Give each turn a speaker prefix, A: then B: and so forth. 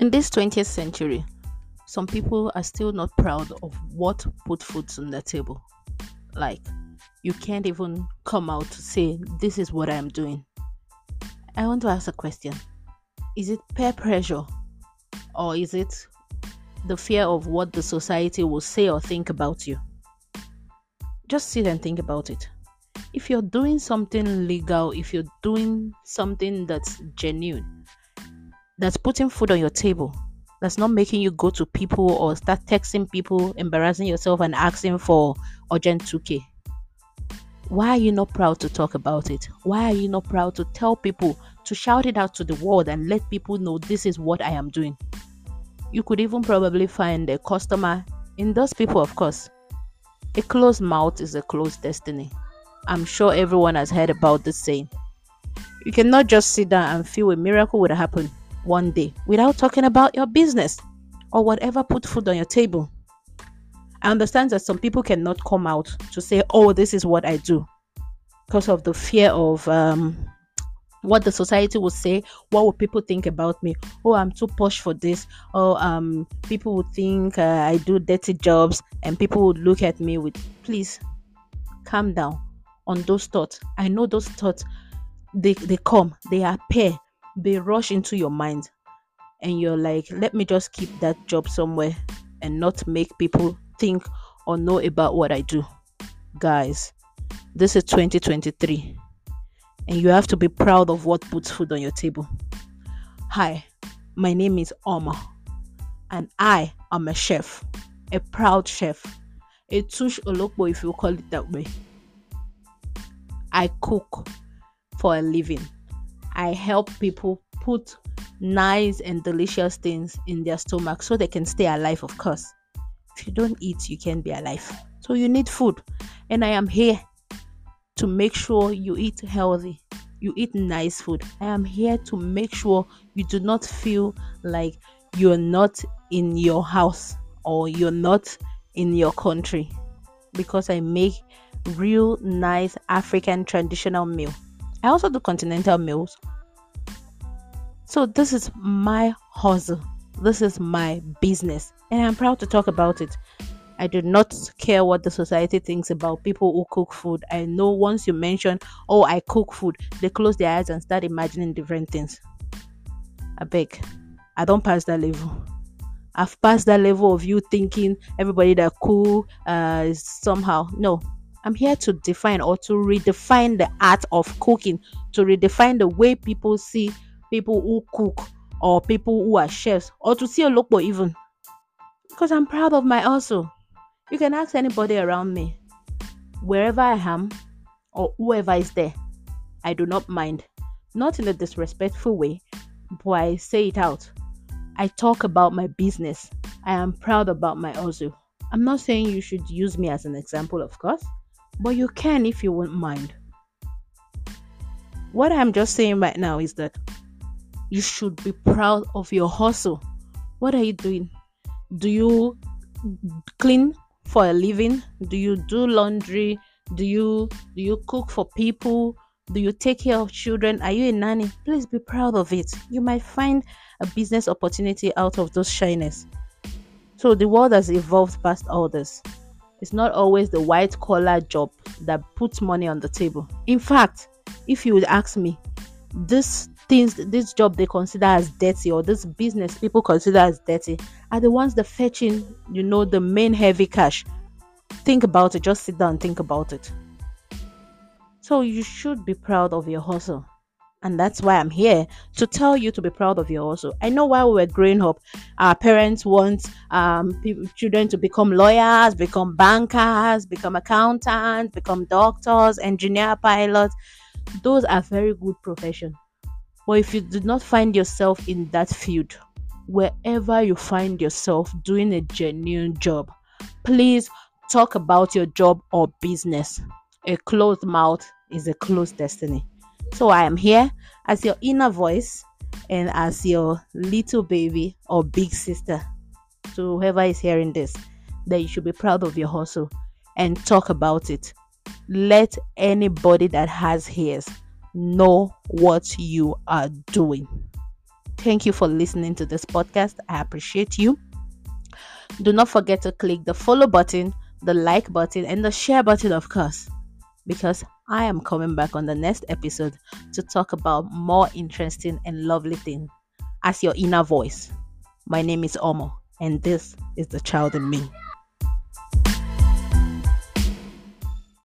A: In this 20th century, some people are still not proud of what put food on the table. Like, you can't even come out to say, This is what I'm doing. I want to ask a question Is it peer pressure or is it the fear of what the society will say or think about you? Just sit and think about it. If you're doing something legal, if you're doing something that's genuine, that's putting food on your table, that's not making you go to people or start texting people, embarrassing yourself and asking for urgent 2K. Why are you not proud to talk about it? Why are you not proud to tell people, to shout it out to the world and let people know this is what I am doing? You could even probably find a customer in those people, of course. A closed mouth is a closed destiny. I'm sure everyone has heard about this saying. You cannot just sit down and feel a miracle would happen one day without talking about your business or whatever put food on your table. I understand that some people cannot come out to say, oh, this is what I do because of the fear of um, what the society will say. What will people think about me? Oh, I'm too posh for this. Oh, um, people would think uh, I do dirty jobs and people would look at me with, please calm down on those thoughts. I know those thoughts, they, they come, they appear they rush into your mind and you're like let me just keep that job somewhere and not make people think or know about what i do. Guys this is 2023 and you have to be proud of what puts food on your table. Hi my name is Oma and i am a chef a proud chef a touche olokbo if you call it that way. I cook for a living I help people put nice and delicious things in their stomach so they can stay alive, of course. If you don't eat, you can't be alive. So you need food. And I am here to make sure you eat healthy, you eat nice food. I am here to make sure you do not feel like you're not in your house or you're not in your country because I make real nice African traditional meal. I also do continental meals. So this is my hustle. This is my business. And I'm proud to talk about it. I do not care what the society thinks about people who cook food. I know once you mention, oh, I cook food, they close their eyes and start imagining different things. I beg, I don't pass that level. I've passed that level of you thinking everybody that cook uh, is somehow. No, I'm here to define or to redefine the art of cooking, to redefine the way people see people who cook or people who are chefs or to see a local even. Because I'm proud of my hustle. You can ask anybody around me, wherever I am or whoever is there. I do not mind. Not in a disrespectful way, but I say it out. I talk about my business. I am proud about my hustle. I'm not saying you should use me as an example, of course. But you can if you won't mind. What I'm just saying right now is that you should be proud of your hustle. What are you doing? Do you clean for a living? Do you do laundry? Do you do you cook for people? Do you take care of children? Are you a nanny? Please be proud of it. You might find a business opportunity out of those shyness. So the world has evolved past all this. It's not always the white collar job that puts money on the table. In fact, if you would ask me, this things this job they consider as dirty or this business people consider as dirty are the ones that fetching, you know, the main heavy cash. Think about it, just sit down think about it. So you should be proud of your hustle. And that's why I'm here to tell you to be proud of you also. I know while we were growing up, our parents want um, people, children to become lawyers, become bankers, become accountants, become doctors, engineer, pilots. Those are very good professions. But if you do not find yourself in that field, wherever you find yourself doing a genuine job, please talk about your job or business. A closed mouth is a closed destiny. So I am here as your inner voice and as your little baby or big sister to whoever is hearing this that you should be proud of your hustle and talk about it. Let anybody that has ears know what you are doing. Thank you for listening to this podcast. I appreciate you. Do not forget to click the follow button, the like button, and the share button, of course, because I am coming back on the next episode to talk about more interesting and lovely things as your inner voice. My name is Omo, and this is the child in me.